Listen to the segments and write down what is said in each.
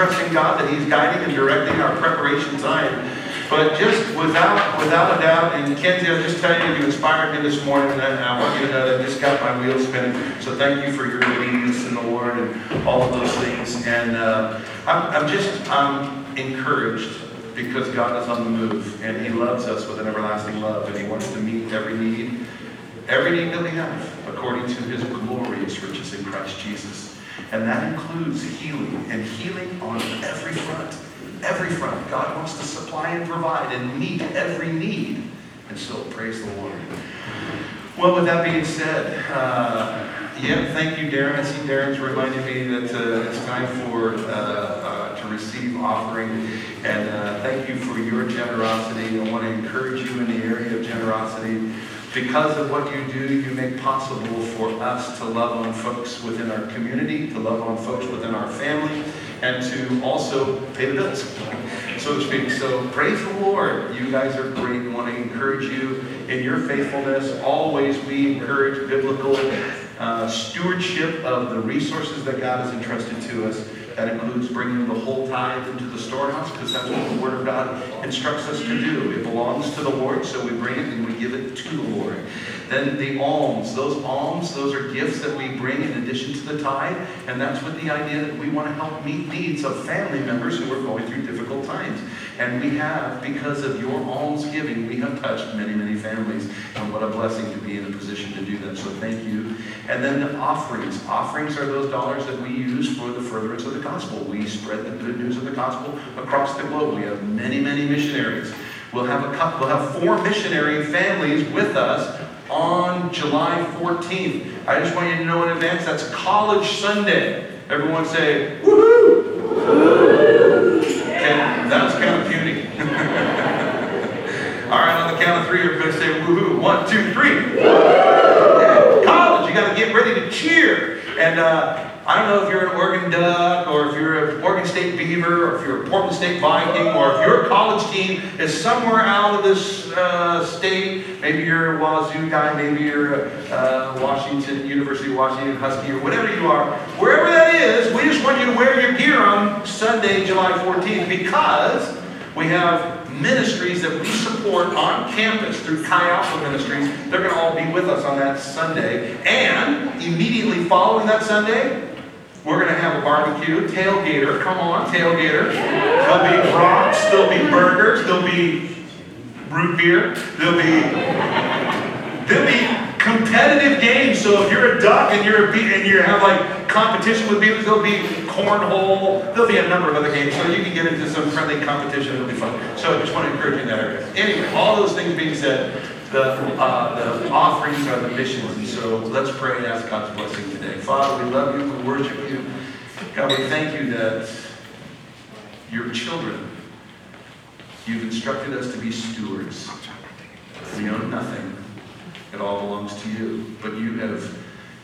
trusting God that He's guiding and directing our preparation time. But just without without a doubt, and Kenzie, I'll just tell you, you inspired me this morning, and I want you to know that just got my wheels spinning. So thank you for your obedience in the Lord and all of those things. And uh, I'm, I'm just I'm encouraged because God is on the move, and He loves us with an everlasting love, and He wants to meet every need, every need that we have, according to His glorious riches in Christ Jesus. And that includes healing, and healing on every front. Every front. God wants to supply and provide and meet every need. And so, praise the Lord. Well, with that being said, uh, yeah, thank you, Darren. I see Darren's reminding me that uh, it's time for uh, uh to receive offering. And uh, thank you for your generosity. I want to encourage you in the area of generosity. Because of what you do, you make possible for us to love on folks within our community, to love on folks within our family, and to also pay the bills, so to speak. So praise the Lord. You guys are great. I want to encourage you in your faithfulness. Always we encourage biblical uh, stewardship of the resources that God has entrusted to us. That includes bringing the whole tithe into the storehouse because that's what the Word of God instructs us to do. It belongs to the Lord, so we bring it and we give it to the Lord. Then the alms, those alms, those are gifts that we bring in addition to the tithe, and that's with the idea that we want to help meet needs of family members who are going through difficult times. And we have, because of your alms giving, we have touched many, many families, and what a blessing to be in a position to do that. So thank you. And then the offerings. Offerings are those dollars that we use for the furtherance of the gospel. We spread the good news of the gospel across the globe. We have many, many missionaries. We'll have a couple, we'll have four missionary families with us on July 14th. I just want you to know in advance that's College Sunday. Everyone say, woohoo! Okay, that was kind of puny. All right, on the count of three, going say woohoo. One, two, three. Yeah, college, you got to get ready to cheer. And uh, I don't know if you're an Oregon Duck or if you're an Oregon State Beaver or if you're a Portland State Viking or if your college team is somewhere out of this uh, state. Maybe you're a Wazzu guy, maybe you're a uh, Washington, University of Washington Husky or whatever you are. Wherever that is, we just want you to wear your gear on Sunday, July 14th because we have ministries that we support on campus through Chi Alpha Ministries. They're going to all be with us on that Sunday. And immediately following that Sunday, we're going to have a barbecue, tailgater. Come on, tailgater. There'll be rocks, there'll be burgers, there'll be root beer, there'll be there'll be competitive games. So if you're a duck and you're a be- and you have like competition with beavers, there'll be cornhole. There'll be a number of other games, so you can get into some friendly competition. It'll be fun. So I just want to encourage you in that area. Anyway, all those things being said, the, uh, the offerings are the missions. And so let's pray and ask God's blessing today. Father, we love you. We worship you. God, we thank you that your children, you've instructed us to be stewards. We own nothing. It all belongs to you. But you have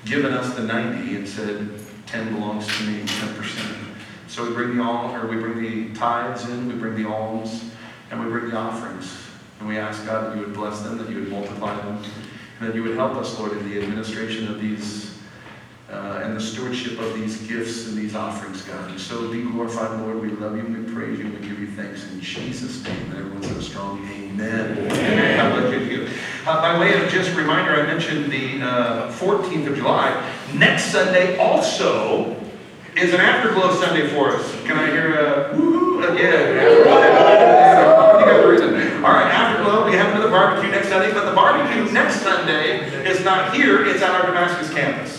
given us the 90 and said, 10 belongs to me, 10%. So we bring the all, or we bring the tithes in, we bring the alms, and we bring the offerings. And we ask, God, that you would bless them, that you would multiply them, and that you would help us, Lord, in the administration of these uh, and the stewardship of these gifts and these offerings, God. And so be glorified, Lord. We love you, we praise you, we give you thanks in Jesus' name. And everyone said a strong amen. amen. You. Uh, by way of just reminder, I mentioned the uh, 14th of July. Next Sunday also is an Afterglow Sunday for us. Can I hear a woohoo? Yeah. All right, Afterglow, we have another barbecue next Sunday, but the barbecue next Sunday is not here, it's at our Damascus campus.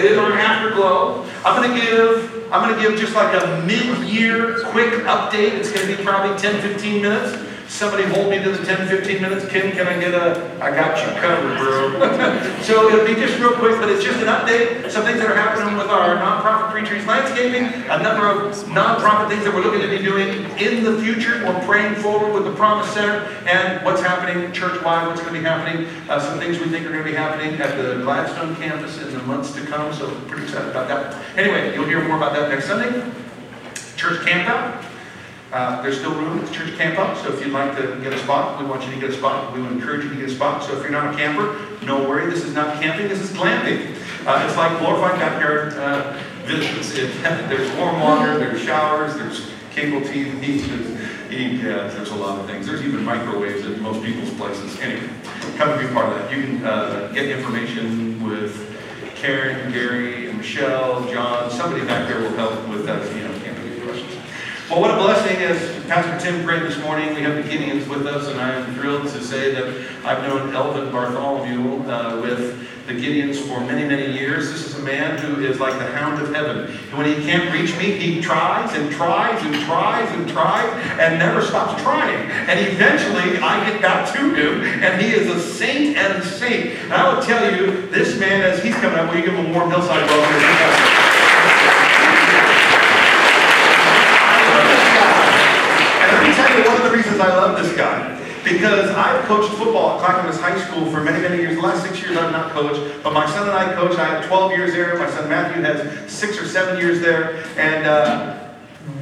It is our Afterglow. I'm going to give, I'm going to give just like a mid-year quick update. It's going to be probably 10, 15 minutes. Somebody hold me to the 10, 15 minutes. Kim, can I get a, I got you covered, bro. so it'll be just real quick, but it's just an update. Some things that are happening with our nonprofit Pre-Trees Landscaping, a number of nonprofit things that we're looking to be doing in the future. We're praying forward with the Promise Center and what's happening church-wide, what's going to be happening. Uh, some things we think are going to be happening at the Gladstone campus in the months to come, so pretty excited about that. Anyway, you'll hear more about that next Sunday. Church campout. Uh, there's still room at the church camp out, so if you'd like to get a spot, we want you to get a spot. We would encourage you to get a spot. So if you're not a camper, no worry, this is not camping, this is glamping. Uh, it's like glorified backyard uh, visits. It, there's warm water, there's showers, there's cable TV, there's, yeah, there's a lot of things. There's even microwaves at most people's places. Anyway, come and be part of that. You can uh, get information with Karen, Gary, and Michelle, John. Somebody back there will help with that you know. Well, what a blessing as Pastor Tim prayed this morning. We have the Gideons with us, and I am thrilled to say that I've known Elvin Bartholomew uh, with the Gideons for many, many years. This is a man who is like the hound of heaven. And when he can't reach me, he tries and tries and tries and tries and never stops trying. And eventually I get back to him, and he is a saint and a saint. And I will tell you, this man, as he's coming up, will you give him a warm hillside welcome? And let me tell you one of the reasons I love this guy. Because I've coached football at Clackamas High School for many, many years. The last six years I've not coached, but my son and I coach. I have 12 years there. My son Matthew has six or seven years there. And uh,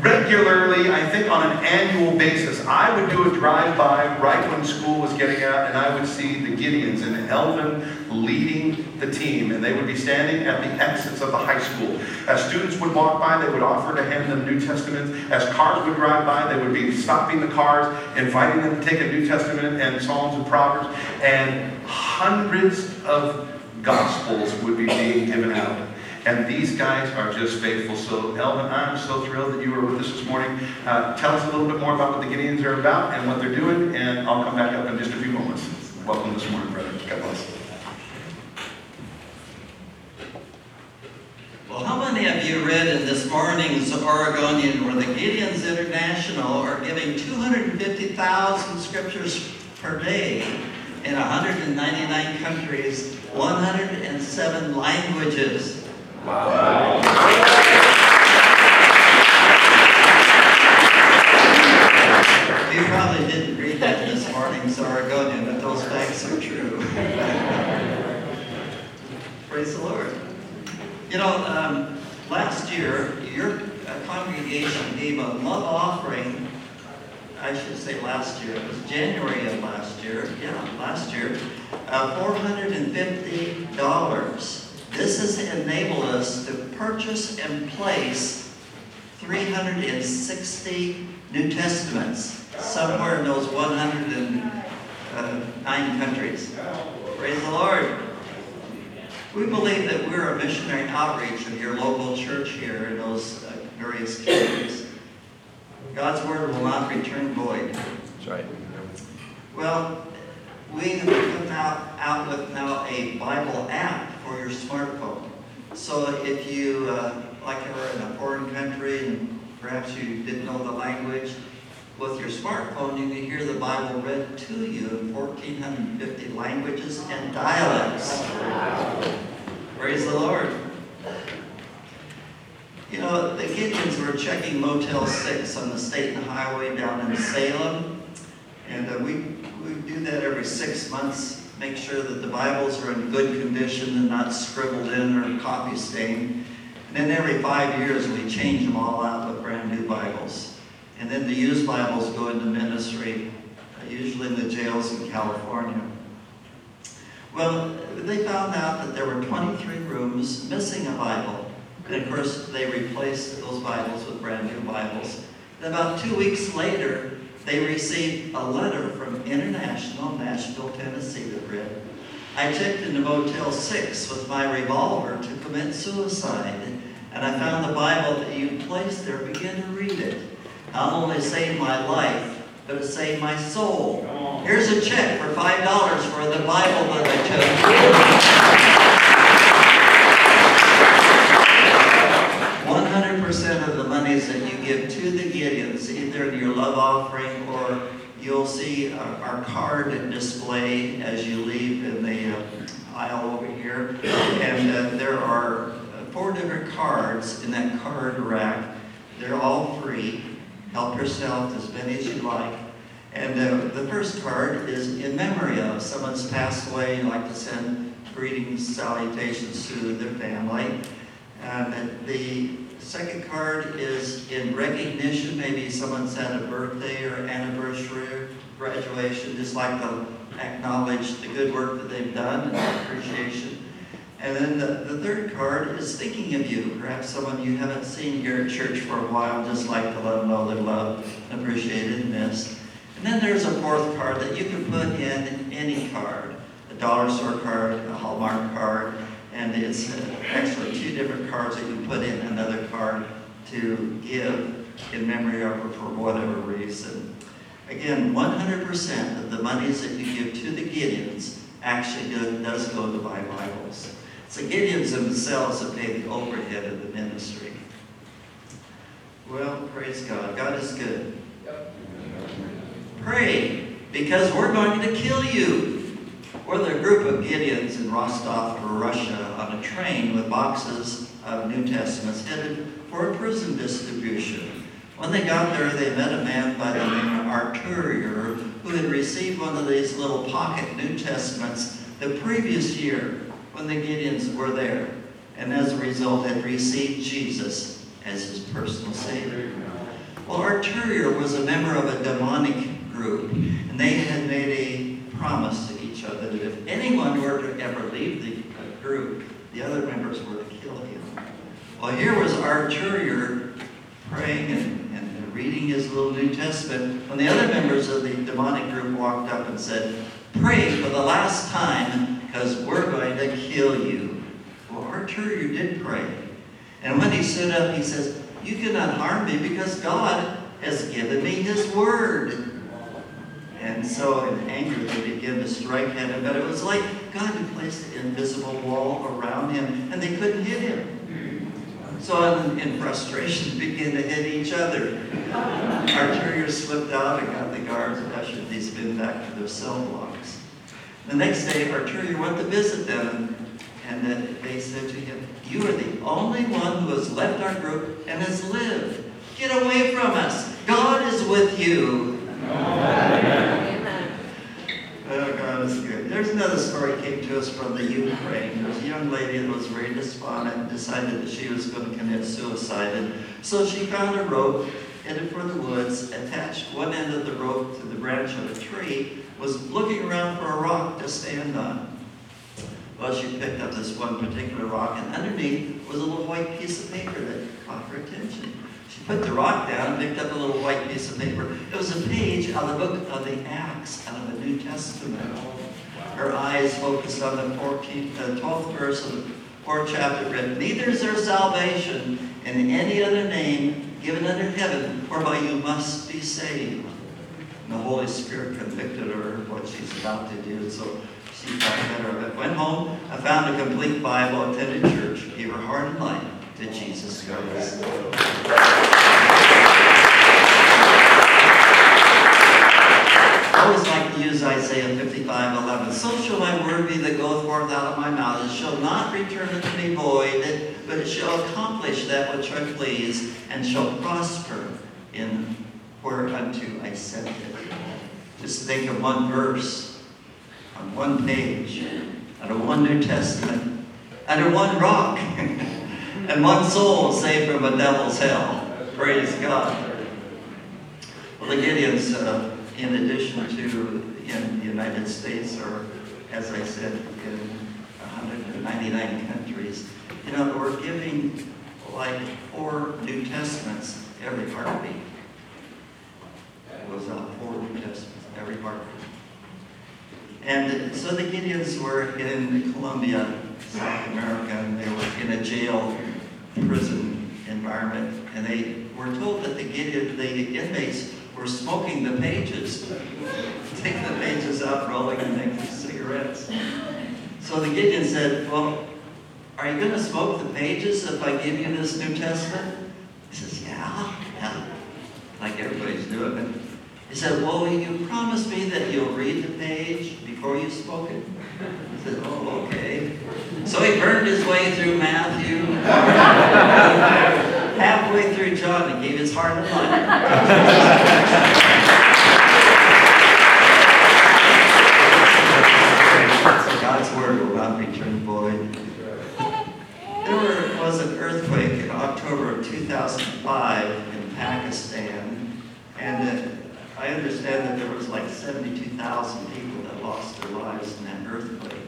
regularly, I think on an annual basis, I would do a drive-by right when school was getting out, and I would see the Gideons and Elvin leading the team, and they would be standing at the exits of the high school. As students would walk by, they would offer to hand them New Testaments. As cars would drive by, they would be stopping the cars, inviting them to take a New Testament and Psalms and Proverbs, and hundreds of Gospels would be being given out. And these guys are just faithful. So, Elvin, I'm so thrilled that you were with us this morning. Uh, tell us a little bit more about what the Gideons are about and what they're doing, and I'll come back up in just a few moments. Welcome this morning, brother. God bless. Well, how many of you morning's Oregonian where the Gideons International are giving 250,000 scriptures per day in 199 countries, 107 languages? Wow. You probably didn't read that this morning's Oregonian, but those facts are true. Praise the Lord. You know, um, last year, congregation gave a love offering. I should say last year. It was January of last year. Yeah, last year. Uh, $450. This has enabled us to purchase and place 360 New Testaments somewhere in those 109 countries. Praise the Lord. We believe that we're a missionary outreach of your local church here in those uh, various countries. God's word will not return void. That's right. Well, we have come out, out with now a Bible app for your smartphone. So if you, uh, like are in a foreign country and perhaps you didn't know the language, with your smartphone you can hear the Bible read to you in 1,450 languages and dialects. Praise the Lord. You know, the Gideons were checking Motel 6 on the state highway down in Salem. And uh, we, we do that every six months, make sure that the Bibles are in good condition and not scribbled in or copy stained. And then every five years we change them all out with brand new Bibles. And then the used Bibles go into ministry, uh, usually in the jails in California. Well, they found out that there were 23 rooms missing a Bible. And of course, they replaced those Bibles with brand new Bibles. And about two weeks later, they received a letter from International, Nashville, Tennessee that read, I checked into Motel 6 with my revolver to commit suicide, and I found the Bible that you placed there. Begin to read it. Not only saved my life, but it saved my soul. Here's a check for $5 for the Bible that I took. 100% of the monies that you give to the Gideons, either in your love offering or you'll see our, card display as you leave in the uh, aisle over here. And uh, there are four different cards in that card rack. They're all free. Help yourself as many as you like. And uh, the first card is in memory of someone's passed away. You like to send greetings, salutations to their family. And the second card is in recognition. Maybe someone's had a birthday or anniversary, or graduation, just like to acknowledge the good work that they've done and appreciation. And then the, the third card is thinking of you. Perhaps someone you haven't seen here at church for a while, just like to let them know they're loved, appreciated, and missed. And then there's a fourth card that you can put in any card, a dollar store card, a Hallmark card, and it's actually two different cards that you put in another card to give in memory of her for whatever reason. Again, 100% of the monies that you give to the Gideons actually do, does go to buy Bibles. So Gideons themselves have paid the overhead of the ministry. Well, praise God. God is good. Pray, because we're going to kill you. Or the group of Gideons in Rostov, Russia, on a train with boxes of New Testaments headed for a prison distribution. When they got there, they met a man by the name of Arturier who had received one of these little pocket New Testaments the previous year when the Gideons were there, and as a result had received Jesus as his personal Savior. Well, Arturier was a member of a demonic group, and they had made a promise other that if anyone were to ever leave the uh, group, the other members were to kill him. Well, here was Arturier praying and, and reading his little New Testament when the other members of the demonic group walked up and said, Pray for the last time because we're going to kill you. Well, Arturier did pray. And when he stood up, he says, You cannot harm me because God has given me his word. And so in anger they began to strike at him, but it was like God had placed an invisible wall around him and they couldn't hit him. So in, frustration, they began to hit each other. Arturier slipped out and got the guards and ushered these men back to their cell blocks. The next day, Arturier went to visit them, and then they said to him, You are the only one who has left our group and has lived. Get away from us. God is with you. Oh, God is good. There's another story came to us from the Ukraine. There was a young lady that was very despondent and decided that she was going to commit suicide. And so she found a rope, headed for the woods, attached one end of the rope to the branch of a tree, was looking around for a rock to stand on. Well, she picked up this one particular rock, and underneath was a little white piece of paper that caught her attention. Put the rock down and picked up a little white piece of paper. It was a page out of the book of the Acts, out of the New Testament. Her eyes focused on the 14th, the 12th verse of the fourth chapter, read, Neither is there salvation in any other name given under heaven whereby you must be saved. And the Holy Spirit convicted her of what she's about to do, so she thought better of it. Went home, I found a complete Bible, attended church, gave her heart and life to Jesus Christ. I always like to use Isaiah 55, 11. So shall my word be that goeth forth out of my mouth. It shall not return unto me void, but it shall accomplish that which I please, and shall prosper in whereunto I sent it. Just think of one verse on one page, out of one New Testament, under one rock, and one soul saved from a devil's hell. Praise God. Well, the Gideons, uh, in addition to in the United States, or as I said, in 199 countries, you know, we're giving like four New Testaments every heartbeat. It was uh, four New Testaments every heartbeat. And so the Gideons were in Colombia, South America, and they were in a jail prison environment, and they were told that the Gideon, the inmates were smoking the pages, taking the pages out, rolling and making cigarettes. So the Gideon said, well, are you going to smoke the pages if I give you this New Testament? He says, yeah, yeah, like everybody's doing it. He said, well, you promise me that you'll read the page before you smoke it? He said, oh, okay. So he burned his way through Matthew, halfway through John, and gave his heart and life. God's word will not return void. There was an earthquake in October of 2005 in Pakistan, and uh, Understand that there was like 72,000 people that lost their lives in that earthquake.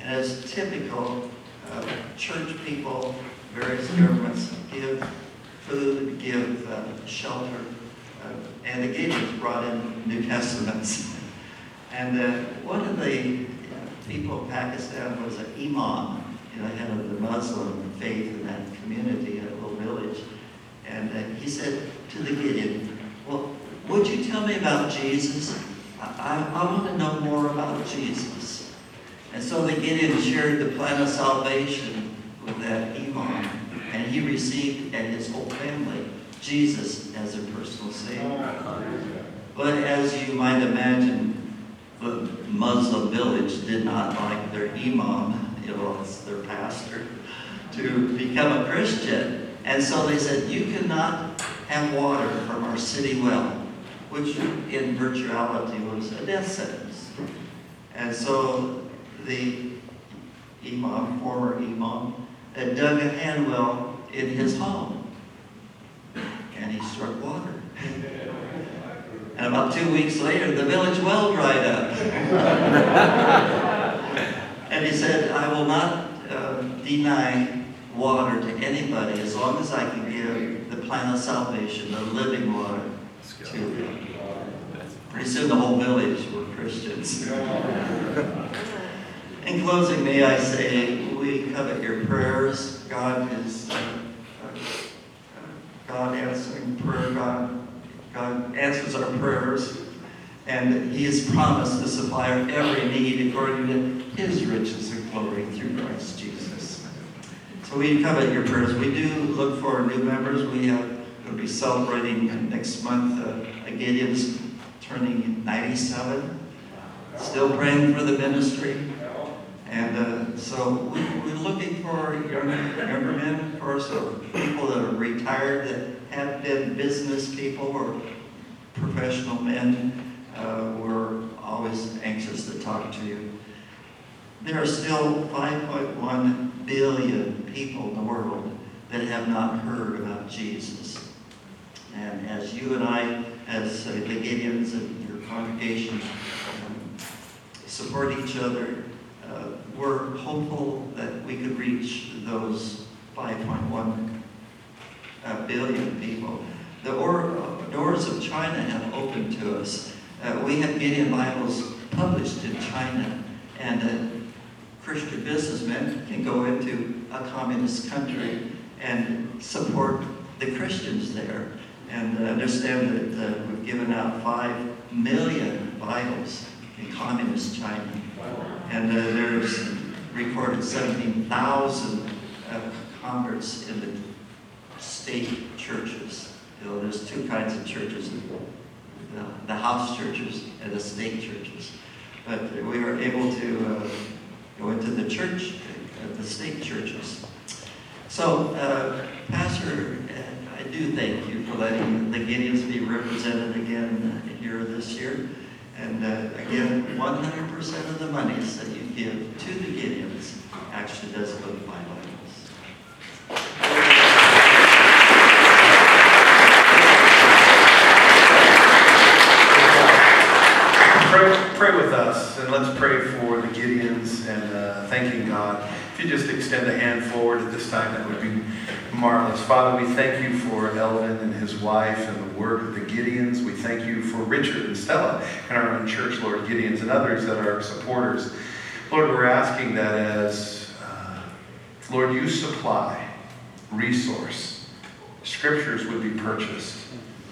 And as typical, uh, church people, various governments give food, give uh, shelter. Uh, and the Gideons brought in New Testaments. And uh, one of the uh, people of Pakistan was an imam, you know, head of the Muslim faith in that community, a little village. And uh, he said to the Gideon, would you tell me about Jesus? I, I, I want to know more about Jesus. And so the Gideon shared the plan of salvation with that imam, and he received and his whole family Jesus as their personal Savior. But as you might imagine, the Muslim village did not like their imam, you know, their pastor, to become a Christian. And so they said, you cannot have water from our city well, which in virtuality was a death sentence. And so the imam, former imam, had dug a hand well in his home. And he struck water. And about two weeks later, the village well dried up. and he said, I will not uh, deny water to anybody as long as I can give the plan of salvation, the living water, Pretty soon the whole village were Christians. In closing, may I say, we covet your prayers. God is uh, uh, God answering prayer. God, God answers our prayers. And He has promised to supply our every need according to His riches and glory through Christ Jesus. So we covet your prayers. We do look for new members. We have We'll be celebrating next month. Uh, turning 97. Still praying for the ministry. And uh, so we, we're looking for younger, younger men, of course, or people that are retired that have been business people or professional men. Uh, we're always anxious to talk to you. There are still 5.1 billion people in the world that have not heard about Jesus. And as you and I, as uh, the Gideons and your congregation, um, support each other, uh, we're hopeful that we could reach those 5.1 uh, billion people. The or, uh, doors of China have opened to us. Uh, we have Gideon Bibles published in China, and uh, Christian businessmen can go into a communist country and support the Christians there and understand that uh, we've given out 5 million Bibles in communist China. And uh, there's recorded 17,000 uh, converts in the state churches. You know, there's two kinds of churches, the, house churches and the state churches. But we were able to uh, go into the church, uh, the state churches. So, uh, Pastor, do thank you for letting the Gideons be represented again uh, here this year. And uh, again, 100% of the monies that you give to the Gideons actually does go to Bible Pray, pray with us, and let's pray for the Gideons and uh, thanking God. If you just extend a hand forward at this time, that would be marvelous. Father, we thank you for Elvin and his wife and the work of the Gideons. We thank you for Richard and Stella and our own church, Lord Gideons, and others that are supporters. Lord, we're asking that as, uh, Lord, you supply resource, scriptures would be purchased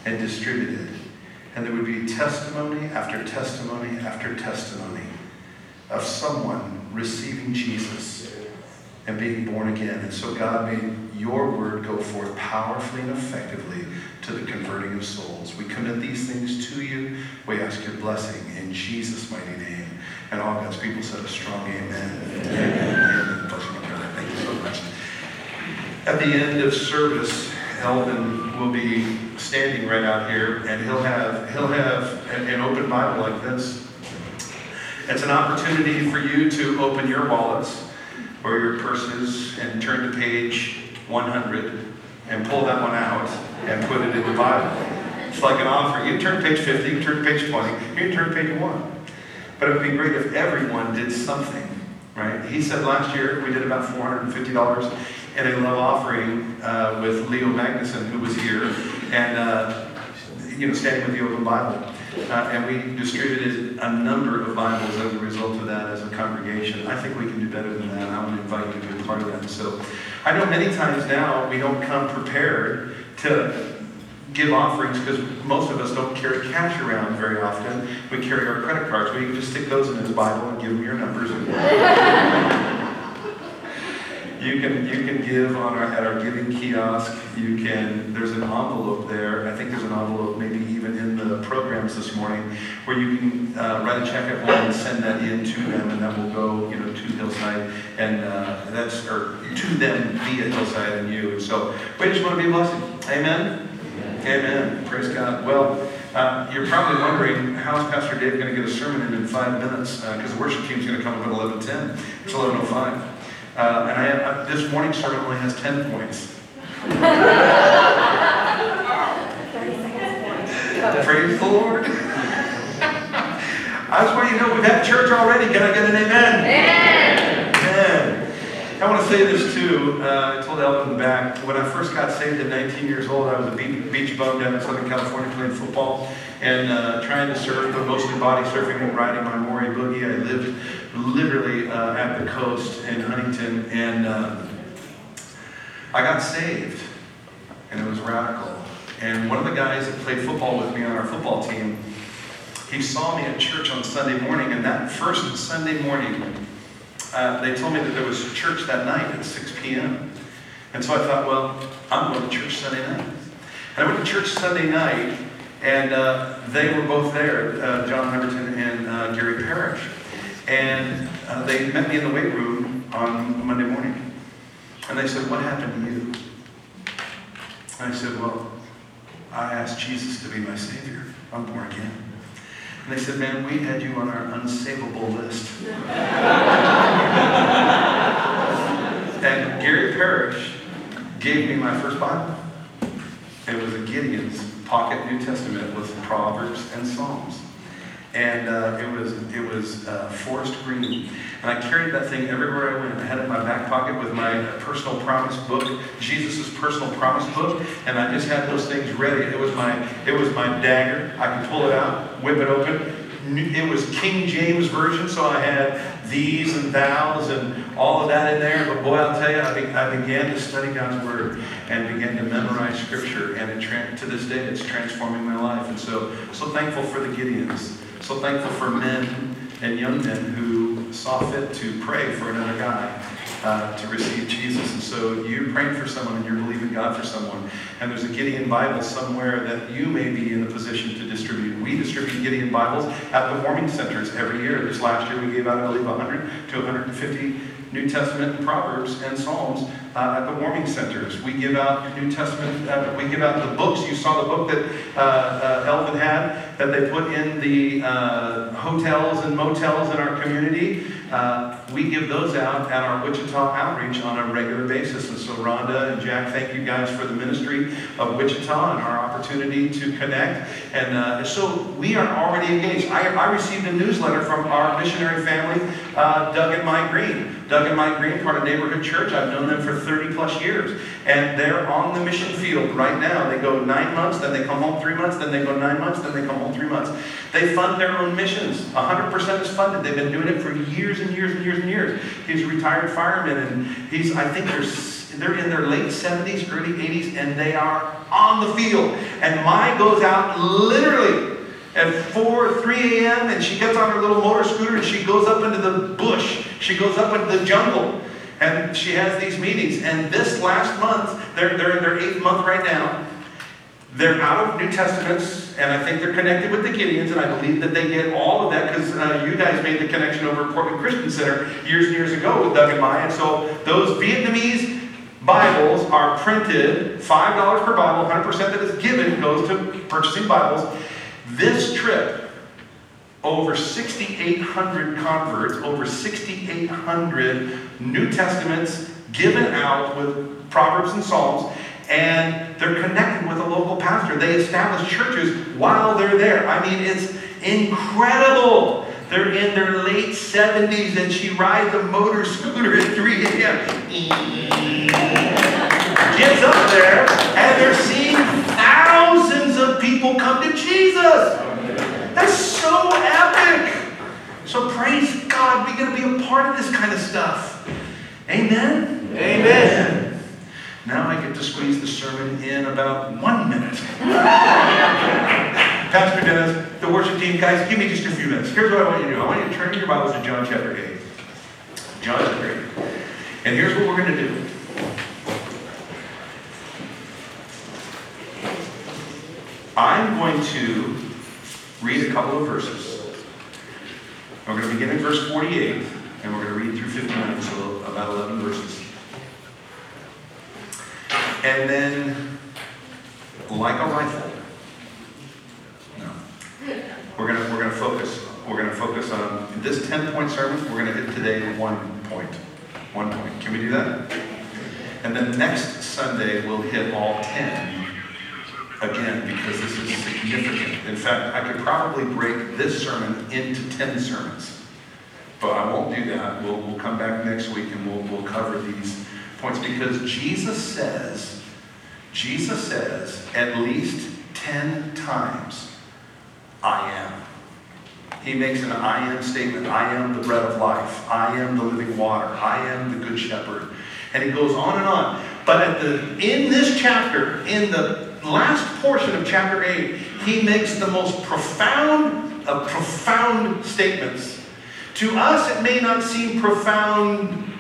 and distributed, and there would be testimony after testimony after testimony of someone receiving Jesus and being born again. And so, God, may your word go forth powerfully and effectively to the converting of souls. We commit these things to you. We ask your blessing in Jesus' mighty name. And all God's people said a strong amen. Amen. amen. You, Thank you so much. At the end of service, Elvin will be standing right out here, and he'll have he'll have an, an open Bible like this. It's an opportunity for you to open your wallets or your purses and turn to page 100 and pull that one out and put it in the Bible. It's like an offering. You turn page 50, you turn page 20, you turn page 1. But it would be great if everyone did something right? He said last year we did about $450 in a love offering uh, with Leo Magnuson, who was here, and uh, you know, standing with the open Bible. Uh, and we distributed a number of Bibles as a result of that as a congregation. I think we can do better than that. I to invite you to be a part of that. So I know many times now we don't come prepared to give offerings because most of us don't carry cash around very often. We carry our credit cards. We can just stick those in his Bible and give him your numbers. You can you can give on our at our giving kiosk. You can there's an envelope there. I think there's an envelope maybe even in the programs this morning where you can uh, write a check at home and send that in to them, and that will go you know to Hillside and uh, that's or to them via Hillside and you. And so we just want to be a blessing. Amen. Amen. Amen. Praise God. Well. Uh, you're probably wondering, how is Pastor Dave going to get a sermon in in five minutes? Because uh, the worship team is going to come up at 11.10. It's 11.05. Uh, and I have, uh, this morning sermon only has 10 points. Praise the Lord. I just want you to know we've had church already. Can I get an amen? Amen. I want to say this too. Uh, I told Elvin back when I first got saved at 19 years old. I was a beach bum down in Southern California playing football and uh, trying to surf, but mostly body surfing and riding my Morey boogie. I lived literally uh, at the coast in Huntington, and uh, I got saved, and it was radical. And one of the guys that played football with me on our football team, he saw me at church on Sunday morning, and that first Sunday morning, uh, they told me that there was church that night at 6 p.m. And so I thought, well, I'm going to church Sunday night. And I went to church Sunday night, and uh, they were both there, uh, John Huberton and uh, Gary Parrish. And uh, they met me in the weight room on Monday morning. And they said, What happened to you? And I said, Well, I asked Jesus to be my Savior. I'm born again. And they said, Man, we had you on our unsavable list. and Gary Parrish gave me my first Bible. It was a Gideon's pocket New Testament with Proverbs and Psalms and uh, it was it was uh, forest green. And I carried that thing everywhere I went. I had it in my back pocket with my personal promise book, Jesus' personal promise book, and I just had those things ready. It was my it was my dagger. I could pull it out, whip it open. It was King James version, so I had these and thous and all of that in there. But boy, I'll tell you, I, be, I began to study God's Word and began to memorize Scripture, and tra- to this day, it's transforming my life. And so, so thankful for the Gideons. So thankful for men and young men who saw fit to pray for another guy uh, to receive Jesus. And so you're praying for someone and you're believing God for someone. And there's a Gideon Bible somewhere that you may be in a position to distribute. We distribute Gideon Bibles at the warming centers every year. This last year we gave out, I believe, 100 to 150 New Testament and Proverbs and Psalms uh, at the warming centers. We give out New Testament, uh, we give out the books. You saw the book that uh, uh Elvin had that they put in the uh, hotels and motels in our community. Uh, we give those out at our Wichita outreach on a regular basis. And so, Rhonda and Jack, thank you guys for the ministry of Wichita and our opportunity to connect. And uh, so, we are already engaged. I, I, received a newsletter from our missionary family, uh, Doug and Mike Green. Doug and Mike Green, part of Neighborhood Church. I've known them for 30 plus years. And they're on the mission field right now. They go nine months, then they come home three months, then they go nine months, then they come home three months. They fund their own missions. 100% is funded. They've been doing it for years and years and years and years. He's a retired fireman, and he's, I think they're they're in their late 70s, early 80s, and they are on the field. And Mai goes out literally at 4, 3 a.m., and she gets on her little motor scooter and she goes up into the bush. She goes up into the jungle. And she has these meetings. And this last month, they're, they're in their eighth month right now. They're out of New Testaments, and I think they're connected with the Gideons, and I believe that they get all of that because uh, you guys made the connection over at Portland Christian Center years and years ago with Doug and Mai. And so those Vietnamese Bibles are printed, $5 per Bible, 100% that is given goes to purchasing Bibles. This trip, over 6,800 converts, over 6,800 New Testaments given out with Proverbs and Psalms and they're connected with a local pastor. They establish churches while they're there. I mean, it's incredible They're in their late 70s and she rides a motor scooter at 3 a.m. Gets up there and they're seeing thousands of people come to Jesus. That's so epic. So praise God, we're going to be a part of this kind of stuff. Amen? Amen. Now I get to squeeze the sermon in about one minute. Pastor Dennis, the worship team, guys, give me just a few minutes. Here's what I want you to do. I want you to turn your Bibles to John chapter 8. John chapter 8. And here's what we're going to do. I'm going to read a couple of verses. We're going to begin in verse 48, and we're going to read through 59, so about 11 verses. And then, like a rifle, no, we're going to we're going to focus. We're going to focus on this 10-point sermon. We're going to hit today one point. One point. Can we do that? And then next Sunday we'll hit all 10 again because this is significant. In fact, I could probably break this sermon into 10 sermons. But I won't do that. We'll, we'll come back next week and we'll, we'll cover these points because Jesus says, Jesus says at least 10 times, I am. He makes an I am statement. I am the bread of life. I am the living water. I am the good shepherd. And he goes on and on. But at the in this chapter, in the last portion of chapter 8, he makes the most profound of profound statements. To us, it may not seem profound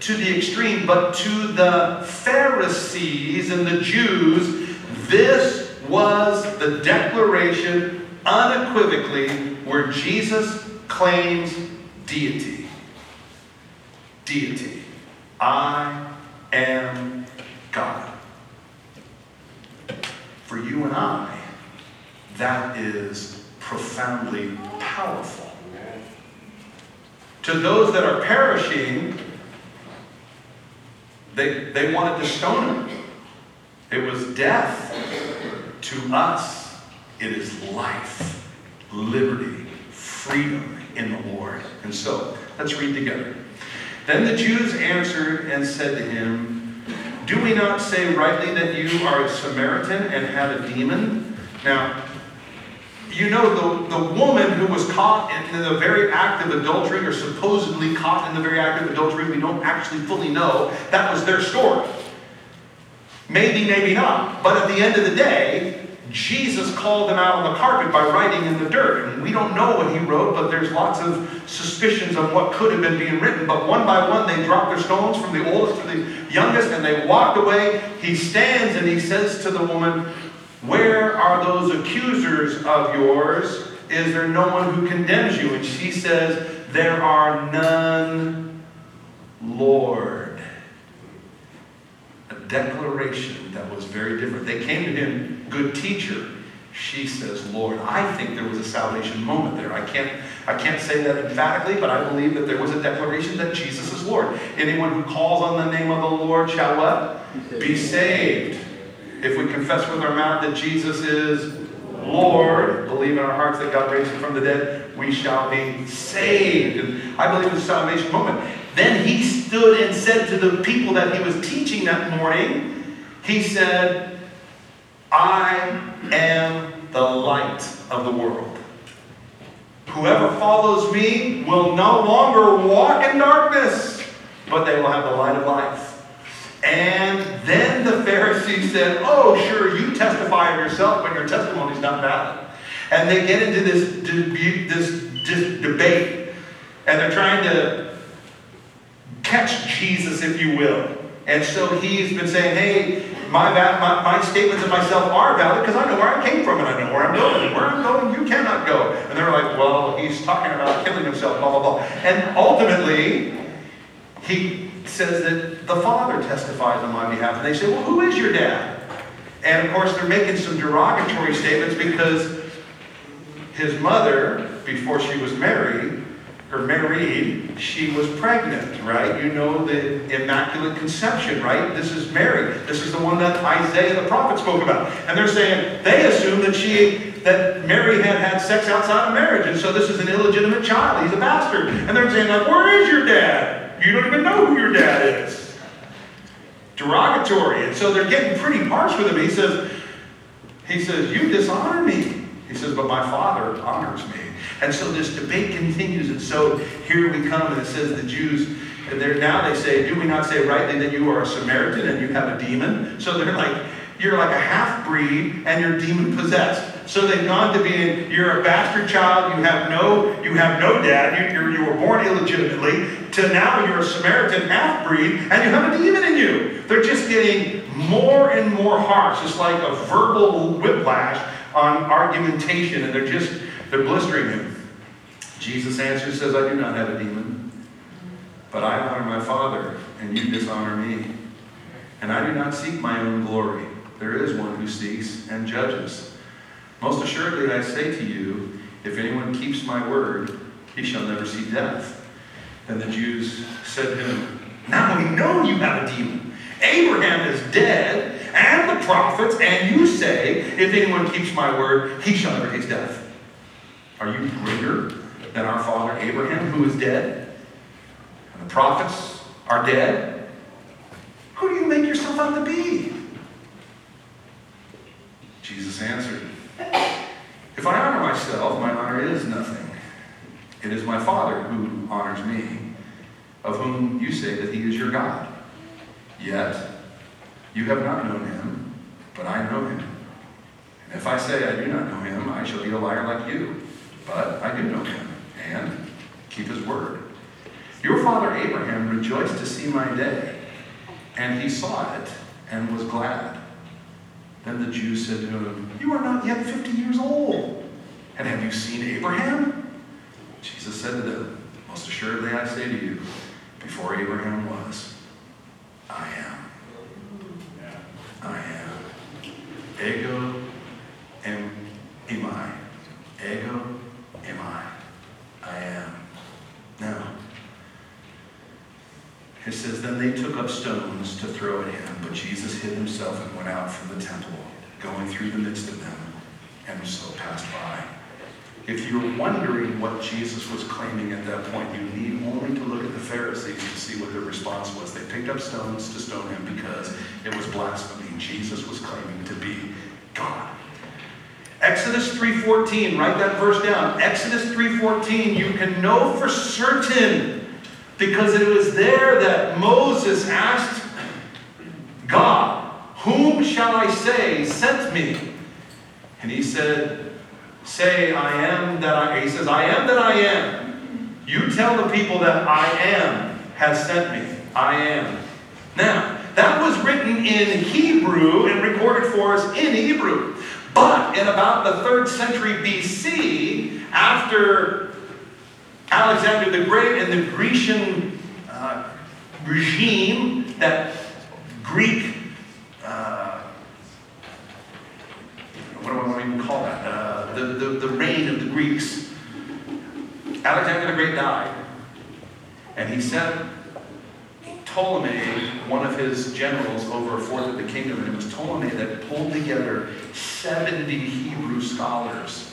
to the extreme, but to the Pharisees and the Jews, this was the declaration unequivocally where Jesus claims deity. Deity. I am God. For you and I, that is profoundly powerful. To those that are perishing, they, they wanted to stone him. It was death. To us, it is life, liberty, freedom in the Lord. And so, let's read together. Then the Jews answered and said to him, Do we not say rightly that you are a Samaritan and have a demon? Now, you know, the, the woman who was caught in, the very act of adultery, or supposedly caught in the very act of adultery, we don't actually fully know. That was their story. Maybe, maybe not. But at the end of the day, Jesus called them out on the carpet by writing in the dirt. And we don't know what he wrote, but there's lots of suspicions of what could have been being written. But one by one, they dropped their stones from the oldest to the youngest, and they walked away. He stands and he says to the woman, Where are those accusers of yours? Is there no one who condemns you? And she says, There are none, Lord a declaration that was very different. They came to him, good teacher. She says, Lord, I think there was a salvation moment there. I can't, I can't say that emphatically, but I believe that there was a declaration that Jesus is Lord. Anyone who calls on the name of the Lord shall what? Be saved. If we confess with our mouth that Jesus is Lord, believe in our hearts that God raised him from the dead, we shall be saved. And I believe it's a salvation moment. Then he stood and said to the people that he was teaching that morning, he said, I am the light of the world. Whoever follows me will no longer walk in darkness, but they will have the light of life. And then the Pharisees said, Oh, sure, you testify of yourself, but your testimony is not valid. And they get into this, this, this debate, and they're trying to catch Jesus, if you will. And so he's been saying, hey, my, my, my statements of myself are valid because I know where I came from and I know where I'm going. Where I'm going, you cannot go. And they're like, well, he's talking about killing himself, blah, blah, blah. And ultimately, he says that the Father testifies on my behalf. And they say, well, who is your dad? And of course, they're making some derogatory statements because his mother, before she was married, or married, she was pregnant, right? You know the Immaculate Conception, right? This is Mary. This is the one that Isaiah the prophet spoke about. And they're saying they assume that she that Mary had had sex outside of marriage, and so this is an illegitimate child. He's a bastard. And they're saying, like, where is your dad? You don't even know who your dad is. Derogatory. And so they're getting pretty harsh with him. He says, he says, you dishonor me. He says, but my father honors me. And so this debate continues. And so here we come, and it says the Jews, and they're, now they say, do we not say rightly that you are a Samaritan and you have a demon? So they're like, you're like a half breed and you're demon possessed. So they've gone to being you're a bastard child, you have no you have no dad, you, you were born illegitimately, to now you're a Samaritan half breed and you have a demon in you. They're just getting more and more harsh. It's like a verbal whiplash on argumentation, and they're just they're blistering him. Jesus answers, says, I do not have a demon, but I honor my Father, and you dishonor me. And I do not seek my own glory. There is one who seeks and judges. Most assuredly, I say to you, if anyone keeps my word, he shall never see death. And the Jews said to him, Now we know you have a demon. Abraham is dead, and the prophets, and you say, If anyone keeps my word, he shall never taste death. Are you greater than our father Abraham, who is dead? And the prophets are dead? Who do you make yourself out to be? Jesus answered, If I honor myself, my honor is nothing. It is my Father who honors me, of whom you say that he is your God. Yet you have not known him, but I know him. And if I say I do not know him, I shall be a liar like you. But I do know him, and keep his word. Your father Abraham rejoiced to see my day, and he saw it and was glad. Then the Jews said to him, You are not yet fifty years old, and have you seen Abraham? Jesus said to them, Most assuredly I say to you, before Abraham was, I am. I am. Ego am I. Ego am. I am. Now, it says, Then they took up stones to throw at him, but Jesus hid himself and went out from the temple, going through the midst of them, and so passed by. If you're wondering what Jesus was claiming at that point, you need only to look at the Pharisees to see what their response was. They picked up stones to stone him because it was blasphemy. Jesus was claiming to be God. Exodus 3:14, write that verse down. Exodus 3:14, you can know for certain because it was there that Moses asked God, "Whom shall I say sent me?" And he said, Say, I am that I, he says, I am that I am. You tell the people that I am has sent me. I am. Now, that was written in Hebrew and recorded for us in Hebrew. But in about the third century BC, after Alexander the Great and the Grecian uh, regime, that Greek, uh, what do I want to even call that? Uh, the, the, the reign of the Greeks. Alexander the Great died. And he sent Ptolemy, one of his generals, over a fourth of the kingdom. And it was Ptolemy that pulled together 70 Hebrew scholars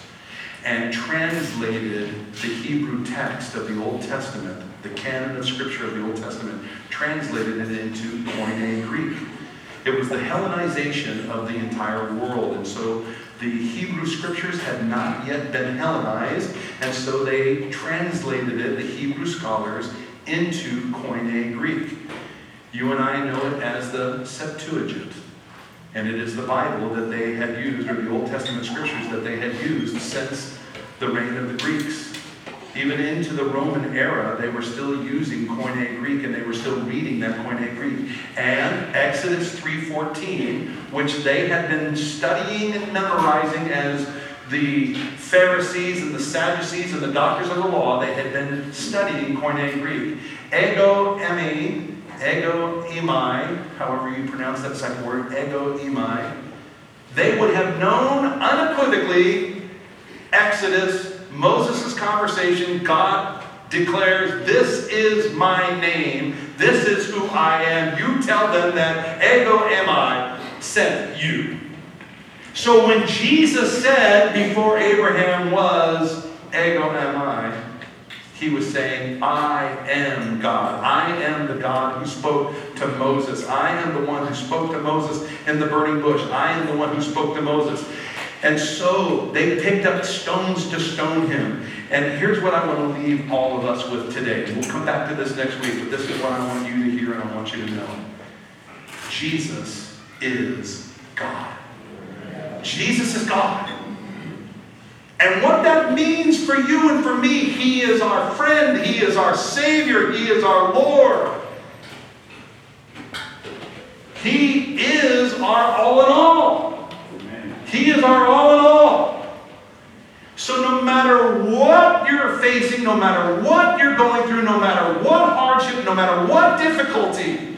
and translated the Hebrew text of the Old Testament, the canon of Scripture of the Old Testament, translated it into Koine Greek. It was the Hellenization of the entire world. And so the Hebrew scriptures had not yet been Hellenized, and so they translated it, the Hebrew scholars, into Koine Greek. You and I know it as the Septuagint. And it is the Bible that they had used, or the Old Testament scriptures that they had used since the reign of the Greeks. Even into the Roman era, they were still using Koine Greek and they were still reading that Koine Greek. And Exodus 3.14, which they had been studying and memorizing as the Pharisees and the Sadducees and the doctors of the law, they had been studying Koine Greek. Ego emi, ego emai, however you pronounce that second word, ego emai, they would have known unequivocally Exodus Moses' conversation, God declares, This is my name, this is who I am. You tell them that ego am sent you. So when Jesus said, Before Abraham was, ego am I, he was saying, I am God. I am the God who spoke to Moses. I am the one who spoke to Moses in the burning bush. I am the one who spoke to Moses. And so they picked up stones to stone him. And here's what I want to leave all of us with today. We'll come back to this next week, but this is what I want you to hear and I want you to know. Jesus is God. Jesus is God. And what that means for you and for me, He is our friend, He is our Savior, He is our Lord. He is our all in all. He is our all in all. So, no matter what you're facing, no matter what you're going through, no matter what hardship, no matter what difficulty,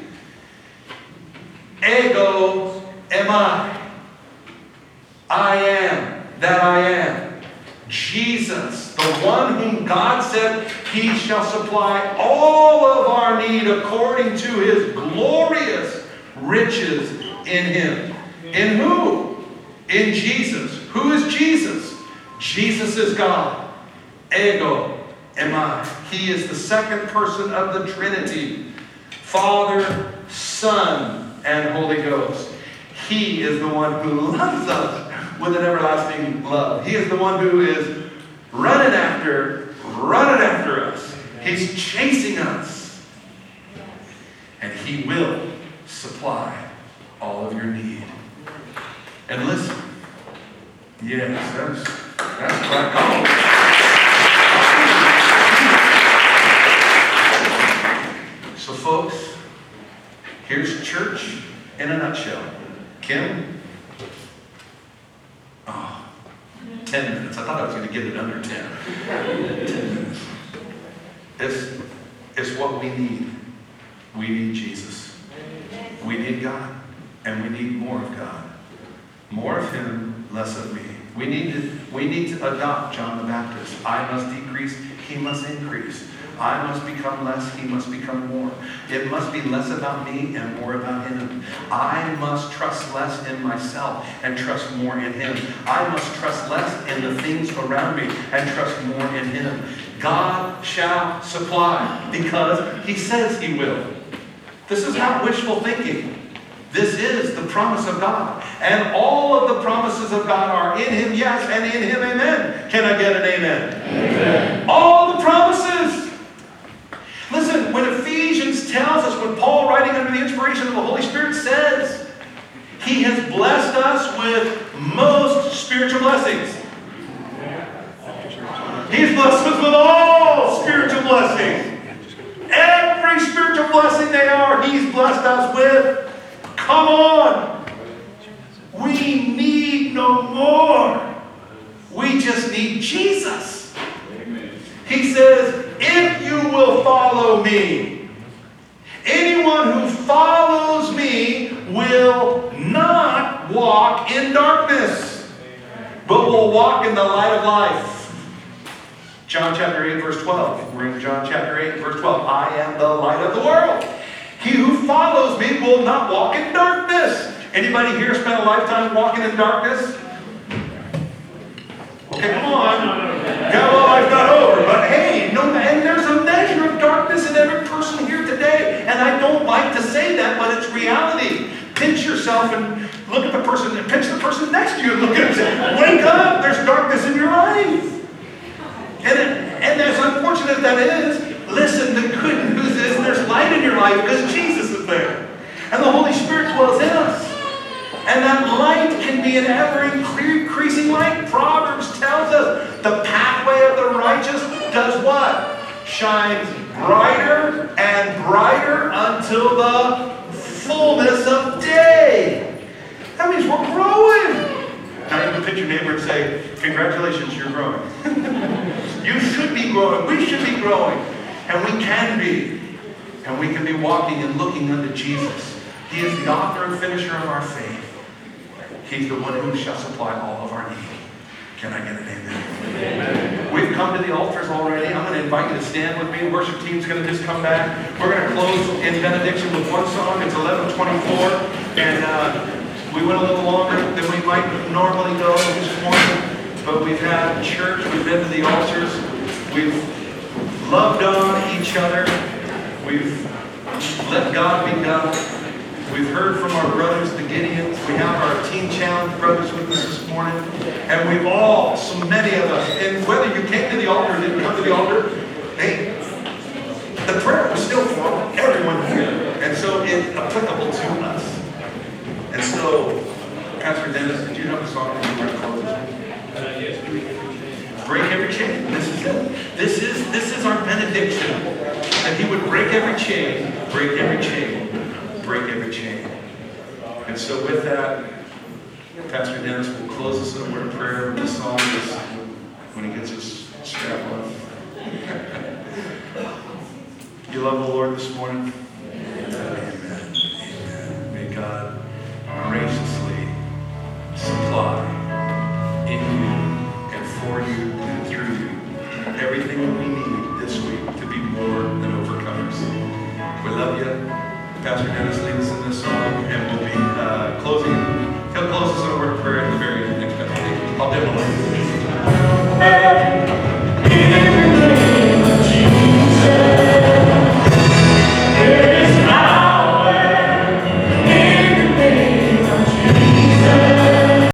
ego am I. I am that I am. Jesus, the one whom God said he shall supply all of our need according to his glorious riches in him. In who? In Jesus. Who is Jesus? Jesus is God. Ego am I. He is the second person of the Trinity. Father, Son, and Holy Ghost. He is the one who loves us with an everlasting love. He is the one who is running after, running after us. He's chasing us. And He will supply all of your need. And listen, yes, that's, that's what I call So, folks, here's church in a nutshell. Kim, 10 minutes. I thought I was going to get it under 10. 10 minutes. It's, it's what we need. We need Jesus. We need God. And we need more of God. More of Him, less of me. We need to, we need to adopt John the Baptist. I must decrease, He must increase. I must become less, he must become more. It must be less about me and more about him. I must trust less in myself and trust more in him. I must trust less in the things around me and trust more in him. God shall supply because he says he will. This is not wishful thinking. This is the promise of God. And all of the promises of God are in Him, yes, and in Him, amen. Can I get an amen? Amen. All the promises. Listen, when Ephesians tells us, when Paul, writing under the inspiration of the Holy Spirit, says, He has blessed us with most spiritual blessings. He's blessed us with all spiritual blessings. Every spiritual blessing they are, He's blessed us with. Come on. We need no more. We just need Jesus. He says, if you will follow me. Anyone who follows me will not walk in darkness, but will walk in the light of life. John chapter 8, verse 12. We're in John chapter 8, verse 12. I am the light of the world. He who follows me will not walk in darkness. Anybody here spent a lifetime walking in darkness? Okay, come on. Yeah, well, I've got over. But hey, no, and there's a measure of darkness in every person And I don't like to say that, but it's reality. Pinch yourself and look at the person, and pinch the person next to you and look at them and say, Wake up, there's darkness in your life. And, and as unfortunate as that is, listen, the good news is there's light in your life because Jesus is there. And the Holy Spirit dwells in us. And that light can be an ever increasing light. Proverbs tells us the pathway of the righteous does what? Shines brighter and brighter until the fullness of day. That means we're growing. Now you can pinch your neighbor and say, Congratulations, you're growing. you should be growing. We should be growing. And we can be. And we can be walking and looking unto Jesus. He is the author and finisher of our faith. He's the one who shall supply all of our need. Can I get an amen? amen? We've come to the altars already. I'm going to invite you to stand with me. Worship team's going to just come back. We're going to close in benediction with one song. It's 1124. And uh, we went a little longer than we might normally go this morning, but we've had church, we've been to the altars, we've loved on each other, we've let God be God. We've heard from our brothers, the Gideons. We have our Teen Challenge brothers with us this morning. And we've all, so many of us, and whether you came to the altar or didn't come to the altar, hey, the prayer was still for everyone here. And so it's applicable to us. And so, Pastor Dennis, did you have a song that you with? Break every chain. This is it. This is this is our benediction. That he would break every chain, break every chain, break every chain. And so with that, Pastor Dennis will close us in a word of prayer with the song is when he gets his strap on. you love the Lord this morning?